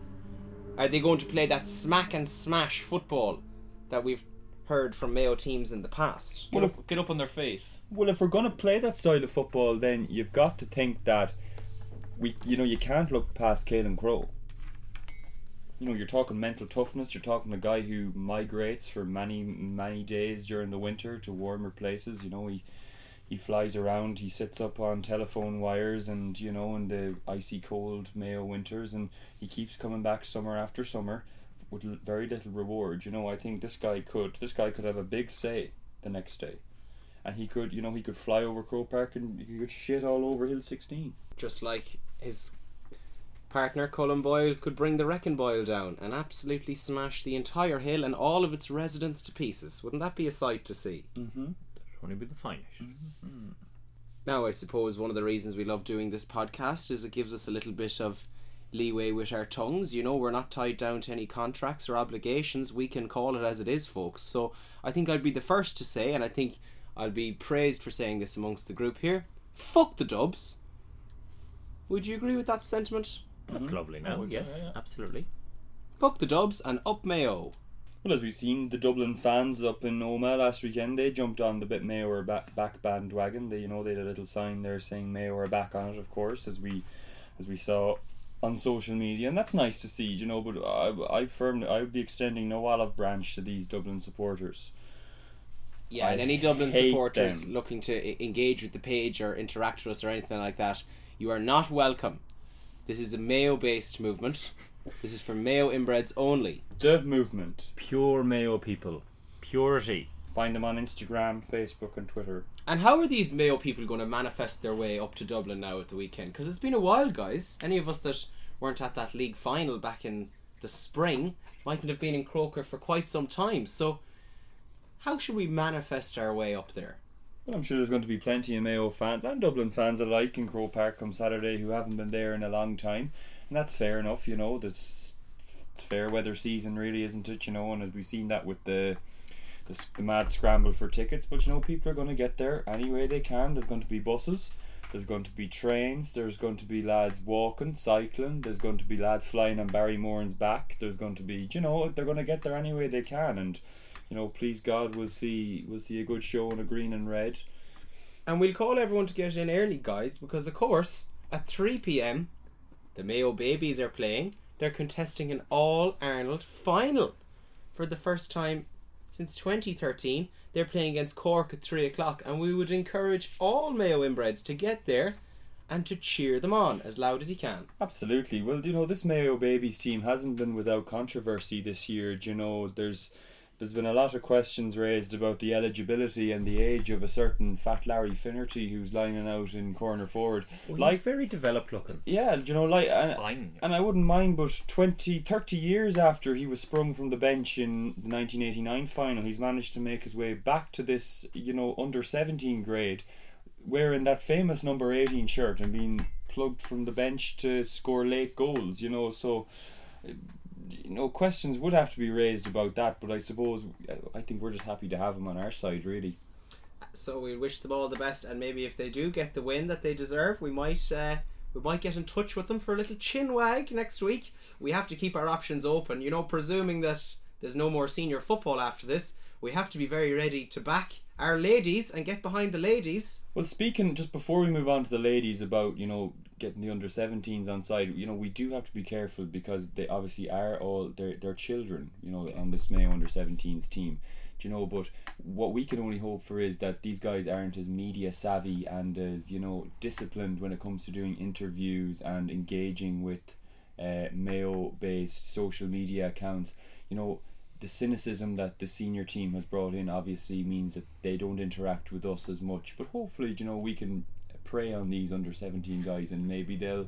Are they going to play that smack and smash football that we've heard from Mayo teams in the past? Get, up, get up on their face. Well, if we're going to play that style of football, then you've got to think that we, you know, you can't look past Caelan Crow. You know, you're talking mental toughness. You're talking a guy who migrates for many, many days during the winter to warmer places. You know, he he flies around. He sits up on telephone wires, and you know, in the icy cold Mayo winters, and he keeps coming back summer after summer with very little reward. You know, I think this guy could this guy could have a big say the next day, and he could, you know, he could fly over Croke Park and he could shit all over Hill Sixteen. just like his partner Colm Boyle could bring the Wrecking Boyle down and absolutely smash the entire hill and all of its residents to pieces. Wouldn't that be a sight to see? Mm-hmm. Only be the finest. Now, I suppose one of the reasons we love doing this podcast is it gives us a little bit of leeway with our tongues. You know, we're not tied down to any contracts or obligations. We can call it as it is, folks. So I think I'd be the first to say, and I think I'll be praised for saying this amongst the group here fuck the dubs. Would you agree with that sentiment? That's mm-hmm. lovely. Now, Oh, yes, yeah, yeah. absolutely. Fuck the dubs and up Mayo. Well, as we've seen, the Dublin fans up in Omagh last weekend, they jumped on the bit Mayo are back, back bandwagon. They, you know, they had a little sign there saying Mayo are back on it, of course, as we, as we saw on social media, and that's nice to see, you know. But I, I firmly, I would be extending no olive branch to these Dublin supporters. Yeah, I and any Dublin supporters them. looking to engage with the page or interact with us or anything like that, you are not welcome. This is a Mayo based movement. This is for Mayo inbreds only. The movement. Pure Mayo people. Purity. Find them on Instagram, Facebook, and Twitter. And how are these Mayo people going to manifest their way up to Dublin now at the weekend? Because it's been a while, guys. Any of us that weren't at that league final back in the spring mightn't have been in Croker for quite some time. So, how should we manifest our way up there? I'm sure there's going to be plenty of Mayo fans and Dublin fans alike in Croke Park come Saturday who haven't been there in a long time, and that's fair enough. You know, that's fair weather season, really, isn't it? You know, and as we've seen that with the the, the mad scramble for tickets, but you know, people are going to get there any way they can. There's going to be buses. There's going to be trains. There's going to be lads walking, cycling. There's going to be lads flying on Barry Moran's back. There's going to be, you know, they're going to get there any way they can. And, you know, please God, we'll see, we'll see a good show in a green and red. And we'll call everyone to get in early, guys, because of course, at 3 pm, the Mayo Babies are playing. They're contesting an All Arnold final for the first time since 2013. They're playing against Cork at 3 o'clock, and we would encourage all Mayo inbreds to get there and to cheer them on as loud as you can. Absolutely. Well, you know, this Mayo Babies team hasn't been without controversy this year. Do You know, there's there's been a lot of questions raised about the eligibility and the age of a certain fat Larry Finnerty who's lining out in corner forward. Well, he's like very developed looking. Yeah, you know, like and, Fine. and I wouldn't mind, but 20, 30 years after he was sprung from the bench in the 1989 final, he's managed to make his way back to this, you know, under 17 grade, wearing that famous number 18 shirt and being plugged from the bench to score late goals, you know, so. Uh, You know, questions would have to be raised about that, but I suppose I think we're just happy to have him on our side, really. So we wish them all the best, and maybe if they do get the win that they deserve, we might uh, we might get in touch with them for a little chin wag next week. We have to keep our options open, you know, presuming that there's no more senior football after this. We have to be very ready to back our ladies and get behind the ladies. Well, speaking just before we move on to the ladies about you know getting the under 17s on side, you know we do have to be careful because they obviously are all they're, children, you know, on this Mayo under 17s team. Do you know? But what we can only hope for is that these guys aren't as media savvy and as you know disciplined when it comes to doing interviews and engaging with uh, Mayo-based social media accounts. You know, the cynicism that the senior team has brought in obviously means that they don't interact with us as much. But hopefully, you know, we can prey on these under seventeen guys, and maybe they'll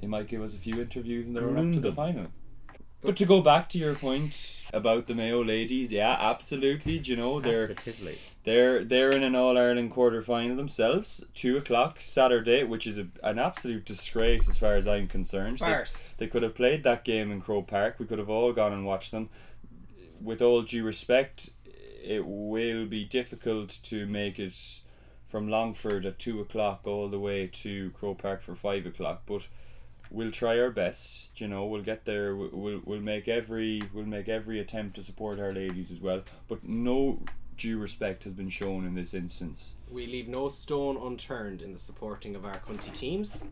they might give us a few interviews and they're up to the final. But to go back to your point about the Mayo ladies, yeah, absolutely. Do you know they're Positively. they're they're in an All Ireland quarter final themselves, two o'clock Saturday, which is a, an absolute disgrace as far as I'm concerned. They- They, could have played that game in Croke Park. We could have all gone and watched them. With all due respect, it will be difficult to make it from Longford at two o'clock all the way to Croke Park for five o'clock. But we'll try our best. You know, we'll get there. We'll we'll, make every we'll make every attempt to support our ladies as well. But no due respect has been shown in this instance. We leave no stone unturned in the supporting of our country teams,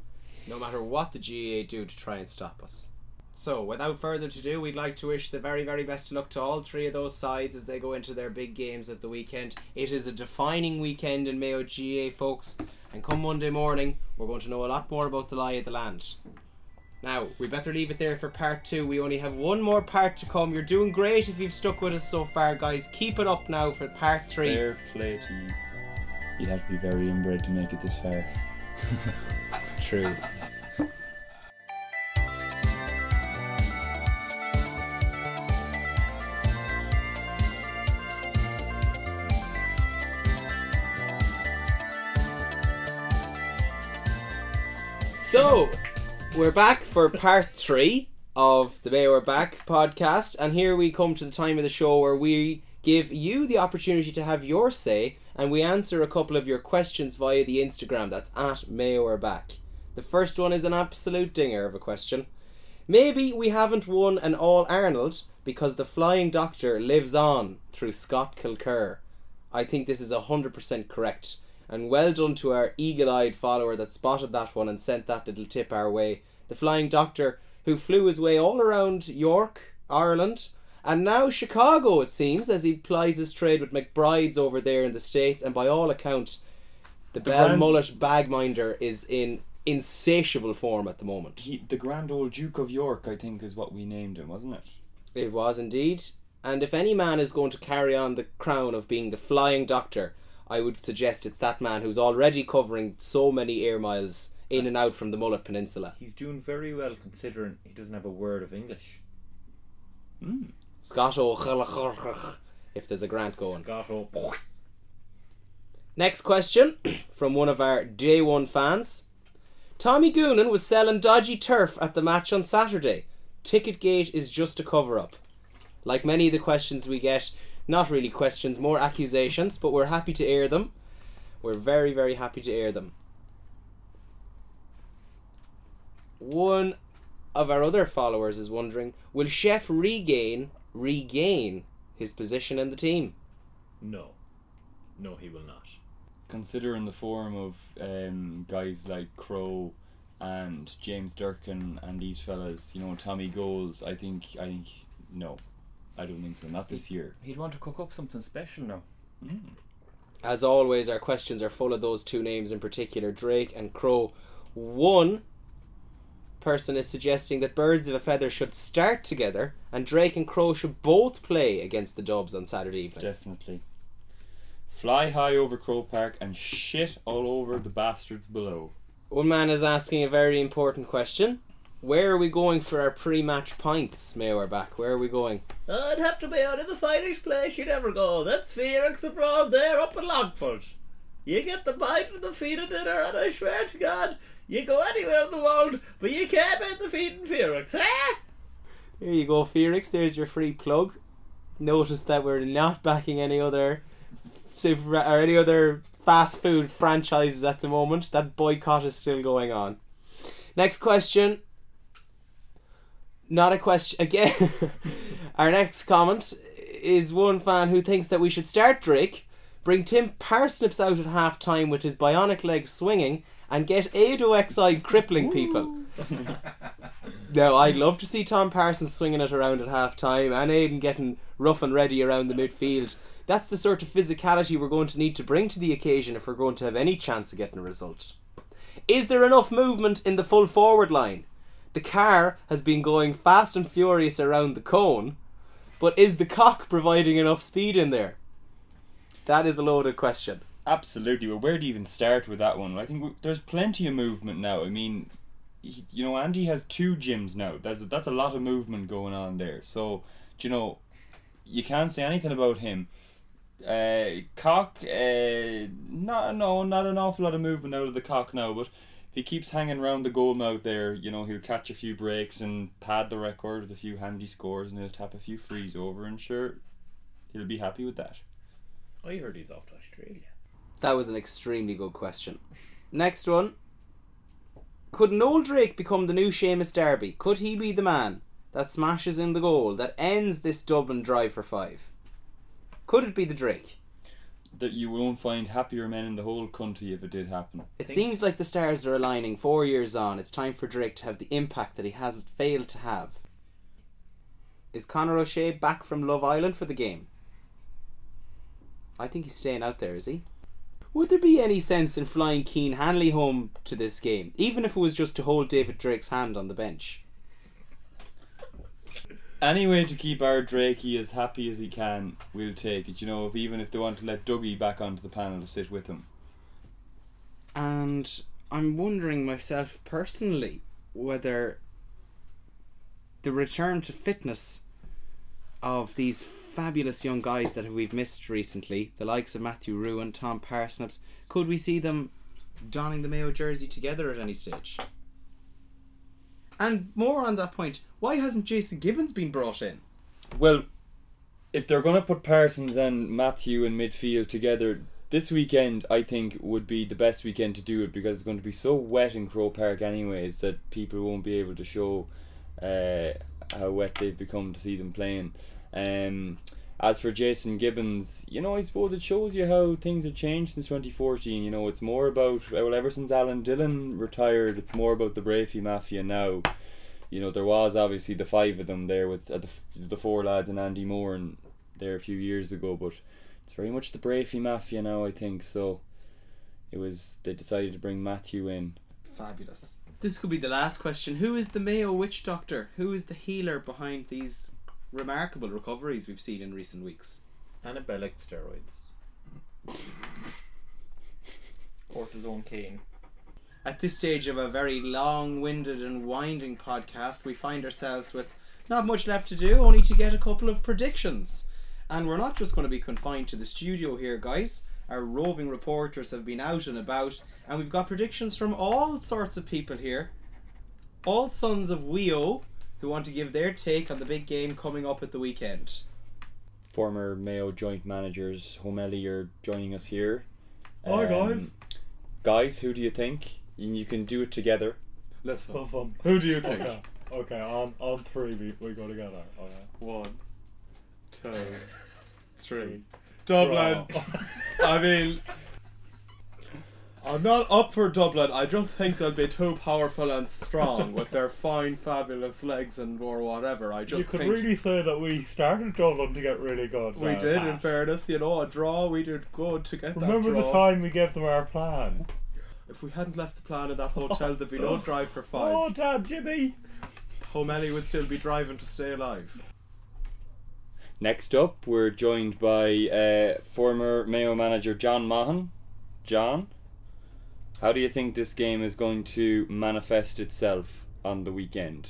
no matter what the GAA do to try and stop us. So, without further ado, we'd like to wish the very, very best of luck to all three of those sides as they go into their big games at the weekend. It is a defining weekend in Mayo GAA, folks, and come Monday morning, we're going to know a lot more about the lie of the land. Now, we better leave it there for part two. We only have one more part to come. You're doing great if you've stuck with us so far, guys. Keep it up now for part three. Fair play to you. You'd have to be very inbred to make it this far. [LAUGHS] True. So, we're back for part three of the Mayo Are Back podcast, and here we come to the time of the show where we give you the opportunity to have your say and we answer a couple of your questions via the Instagram. That's at Mayo Are Back. The first one is an absolute dinger of a question. Maybe we haven't won an All Arnold because the Flying Doctor lives on through Scott Kilker. I think this is 100% correct. And well done to our eagle eyed follower that spotted that one and sent that little tip our way. The Flying Doctor, who flew his way all around York, Ireland, and now Chicago, it seems, as he plies his trade with McBride's over there in the States. And by all account, the, Bell Grand- Mullet Bagminder is in insatiable form at the moment. He, the Grand Old Duke of York, I think, is what we named him, wasn't it? It was indeed. And if any man is going to carry on the crown of being the Flying Doctor, I would suggest it's that man who's already covering so many air miles in and out from the Mullet Peninsula. He's doing very well considering he doesn't have a word of English. Hmm. Scott O. If there's a grant going. Scott O. Next question [CLEARS THROAT] from one of our day one fans. Tommy Goonan was selling dodgy turf at the match on Saturday. Ticketgate is just a cover up. Like many of the questions we get, not really questions, more accusations, but we're happy to air them. We're very, very happy to air them. one of our other followers is wondering: Will Chef regain regain his position in the team? No. No, he will not. Consider in the form of um, guys like Crow and James Durkin and these fellas, you know, Tommy Goals, I think, I think, no, I don't think so. Not this year. He'd want to cook up something special now. Hmm. As always, our questions are full of those two names in particular, Drake and Crow. One person is suggesting that Birds of a Feather should start together, and Drake and Crow should both play against the Dubs on Saturday evening. Definitely. Fly high over Croke Park and shit all over the bastards below. One man is asking a very important question. Where are we going for our pre-match pints, Mayor back? Where are we going? I'd have to be out in the finest place you'd ever go. That's Felix abroad there up in Longford. You get the bite with the feed of dinner, and I swear to God, you go anywhere in the world, but you can't beat the feed in Felix, eh? There you go, Felix. There's your free plug. Notice that we're not backing any other super or any other fast food franchises at the moment. That boycott is still going on. Next question. Not a question again. [LAUGHS] Our next comment is one fan who thinks that we should start Drake, bring Tim Parsnips out at half time with his bionic legs swinging, and get Ado XI crippling people. Now, I'd love to see Tom Parsons swinging it around at half time and Aidan getting rough and ready around the midfield. That's the sort of physicality we're going to need to bring to the occasion if we're going to have any chance of getting a result. Is there enough movement in the full forward line? The car has been going fast and furious around the cone, but is the cock providing enough speed in there? That is a loaded question. Absolutely. Well, where do you even start with that one? I think there's plenty of movement now. I mean, he, you know, Andy has two gyms now. That's that's a lot of movement going on there. So, you know, you can't say anything about him. Uh, cock, uh, not no, not an awful lot of movement out of the cock now. But if he keeps hanging around the goal mouth there, you know, he'll catch a few breaks and pad the record with a few handy scores, and he'll tap a few frees over, and sure, he'll be happy with that. I heard he's off to Australia. That was an extremely good question. Next one. Could Noel Drake become the new Seamus Darby? Could he be the man that smashes in the goal that ends this Dublin drive for five? Could it be the Drake? That you won't find happier men in the whole country if it did happen. It seems like the stars are aligning four years on. It's time for Drake to have the impact that he hasn't failed to have. Is Conor O'Shea back from Love Island for the game? I think he's staying out there, is he? Would there be any sense in flying Keen Hanley home to this game, even if it was just to hold David Drake's hand on the bench? Any way to keep our Drakey as happy as he can, we'll take it. You know, if even if they want to let Dougie back onto the panel to sit with him. And I'm wondering myself personally whether the return to fitness of these fabulous young guys that we've missed recently, the likes of Matthew Ruane, Tom Parsnips, could we see them donning the Mayo jersey together at any stage? And more on that point, why hasn't Jason Gibbons been brought in? Well, if they're going to put Parsons and Matthew in midfield together, this weekend I think would be the best weekend to do it because it's going to be so wet in Croke Park, anyways, that people won't be able to show uh, how wet they've become to see them playing. Um, as for Jason Gibbons, you know, I suppose it shows you how things have changed since 2014. You know, it's more about, well, ever since Alan Dillon retired, it's more about the Breaffy Mafia now. You know, there was obviously the five of them there with uh, the, the four lads and Andy Moran there a few years ago, but it's very much the Breaffy Mafia now, I think. So it was, they decided to bring Matthew in. Fabulous. This could be the last question. Who is the Mayo witch doctor? Who is the healer behind these remarkable recoveries we've seen in recent weeks? Anabolic steroids. Cortisone cane. At this stage of a very long winded and winding podcast, we find ourselves with not much left to do, only to get a couple of predictions. And we're not just going to be confined to the studio here, guys. Our roving reporters have been out and about, and we've got predictions from all sorts of people here. All sons of Weo who want to give their take on the big game coming up at the weekend. Former Mayo joint managers, Homelli, are joining us here. Hi, um, guys. Guys, who do you think? You you can do it together. Listen. Have fun. Who do you think? Okay, okay on, on three we, we go together. Oh, okay. One, two, [LAUGHS] three. Dublin. I mean, I'm not up for Dublin. I just think they'll be too powerful and strong with their fine, fabulous legs and or whatever. I just you could think really say that we started Dublin to get really good. we uh, did. In Pat. fairness, you know, a draw. We did good to get Remember that the time we gave them our plan? If we hadn't left the plan in that [LAUGHS] hotel, there'd be no [LAUGHS] drive for five. Oh, damn, Jimmy! O'Malley would still be driving to stay alive. Next up, we're joined by uh, former Mayo manager John Mahan. John, how do you think this game is going to manifest itself on the weekend?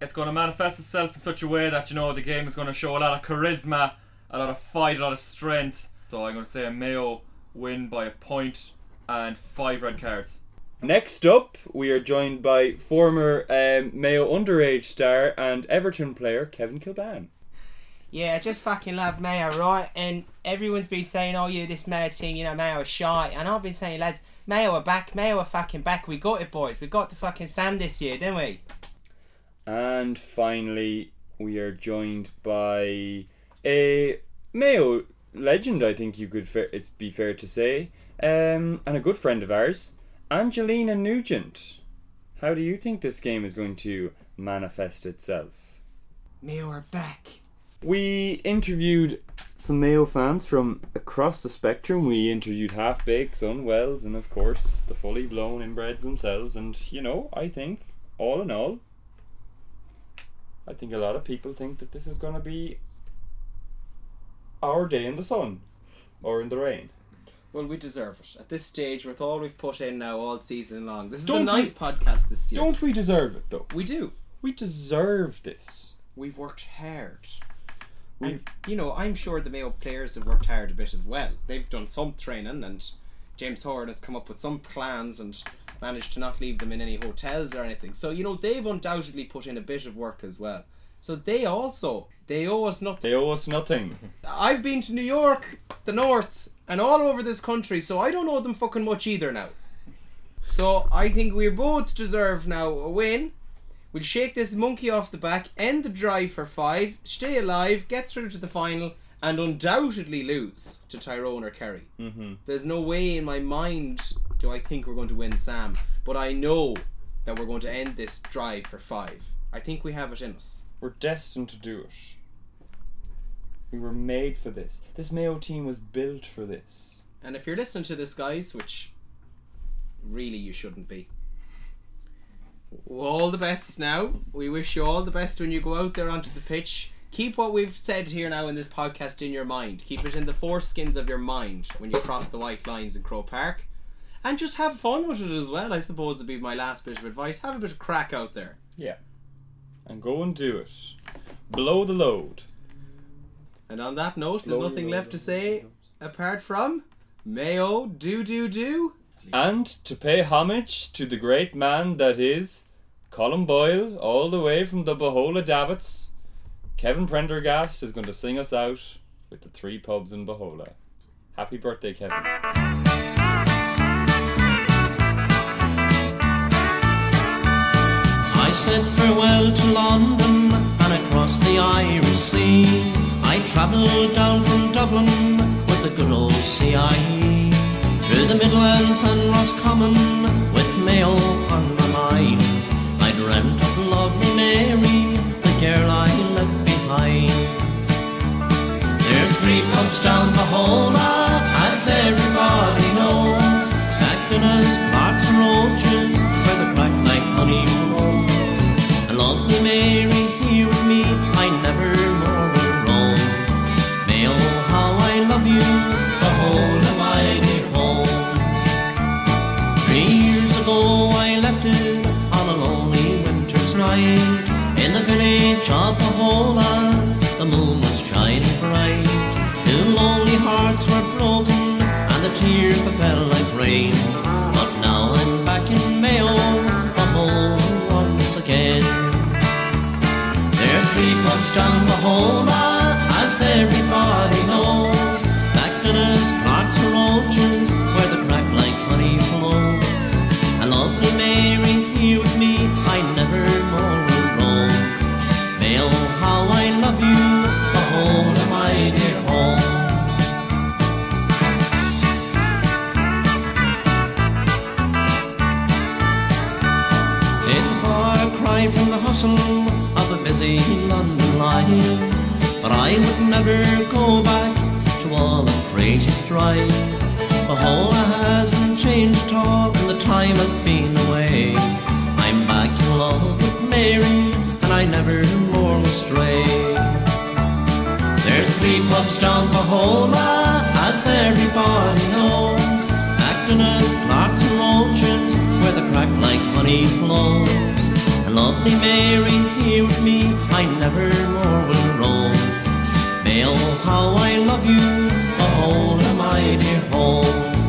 It's going to manifest itself in such a way that you know the game is going to show a lot of charisma, a lot of fight, a lot of strength. So I'm going to say a Mayo win by a point and five red cards. Next up, we are joined by former um, Mayo underage star and Everton player Kevin Kilbane. Yeah, I just fucking love Mayo, right? And everyone's been saying, oh, yeah, this Mayo team, you know, Mayo are shy. And I've been saying, lads, Mayo are back. Mayo are fucking back. We got it, boys. We got the fucking Sam this year, didn't we? And finally, we are joined by a Mayo legend, I think you could fa- it's be fair to say, um, and a good friend of ours, Angelina Nugent. How do you think this game is going to manifest itself? Mayo are back. We interviewed some Mayo fans from across the spectrum. We interviewed half bakes, Sun Wells, and of course the fully blown inbreds themselves. And you know, I think all in all, I think a lot of people think that this is going to be our day in the sun or in the rain. Well, we deserve it. At this stage, with all we've put in now all season long, this is Don't the we- ninth podcast this year. Don't we deserve it though? We do. We deserve this. We've worked hard. And, you know, I'm sure the Mayo players have worked hard a bit as well. They've done some training, and James Horan has come up with some plans and managed to not leave them in any hotels or anything. So, you know, they've undoubtedly put in a bit of work as well. So they also, they owe us nothing. They owe us nothing. I've been to New York, the North, and all over this country, so I don't owe them fucking much either now. So I think we both deserve now a win. We'll shake this monkey off the back, end the drive for five, stay alive, get through to the final, and undoubtedly lose to Tyrone or Kerry. Mm-hmm. There's no way in my mind do I think we're going to win Sam, but I know that we're going to end this drive for five. I think we have it in us. We're destined to do it. We were made for this. This Mayo team was built for this. And if you're listening to this, guys, which really you shouldn't be, all the best now. We wish you all the best when you go out there onto the pitch. Keep what we've said here now in this podcast in your mind. Keep it in the foreskins of your mind when you cross the white lines in Croke Park. And just have fun with it as well, I suppose would be my last bit of advice. Have a bit of crack out there. Yeah. And go and do it. Blow the load. And on that note, there's nothing left to say apart from Mayo do do do. And to pay homage to the great man that is Colm Boyle, all the way from the Bohola Davitts, Kevin Prendergast is going to sing us out with the three pubs in Bohola. Happy birthday, Kevin. I said farewell to London and across the Irish Sea. I travelled down from Dublin with the good old CIE. Through the Midlands and Roscommon with Mayo on my mind. I dreamt of lovely Mary, the girl I left behind. There's three pubs down the whole as everybody knows. Clark's and Roaches, where the crack like honey flows. And lovely In the village of Bohola, the moon was shining bright. Two lonely hearts were broken, and the tears that fell like rain. But now I'm back in Mayo, Bohola once again. There are three pubs down Bohola, as everybody never go back to all the crazy strife. Bohola hasn't changed at all in the time I've been away. I'm back in love with Mary, and I never more will stray. There's three pubs down Bohola, as everybody knows. Acting as Clark's and Roachins, where the crack like honey flows. And lovely Mary here with me, I never more will roam. Oh how I love you, Bohola my dear home.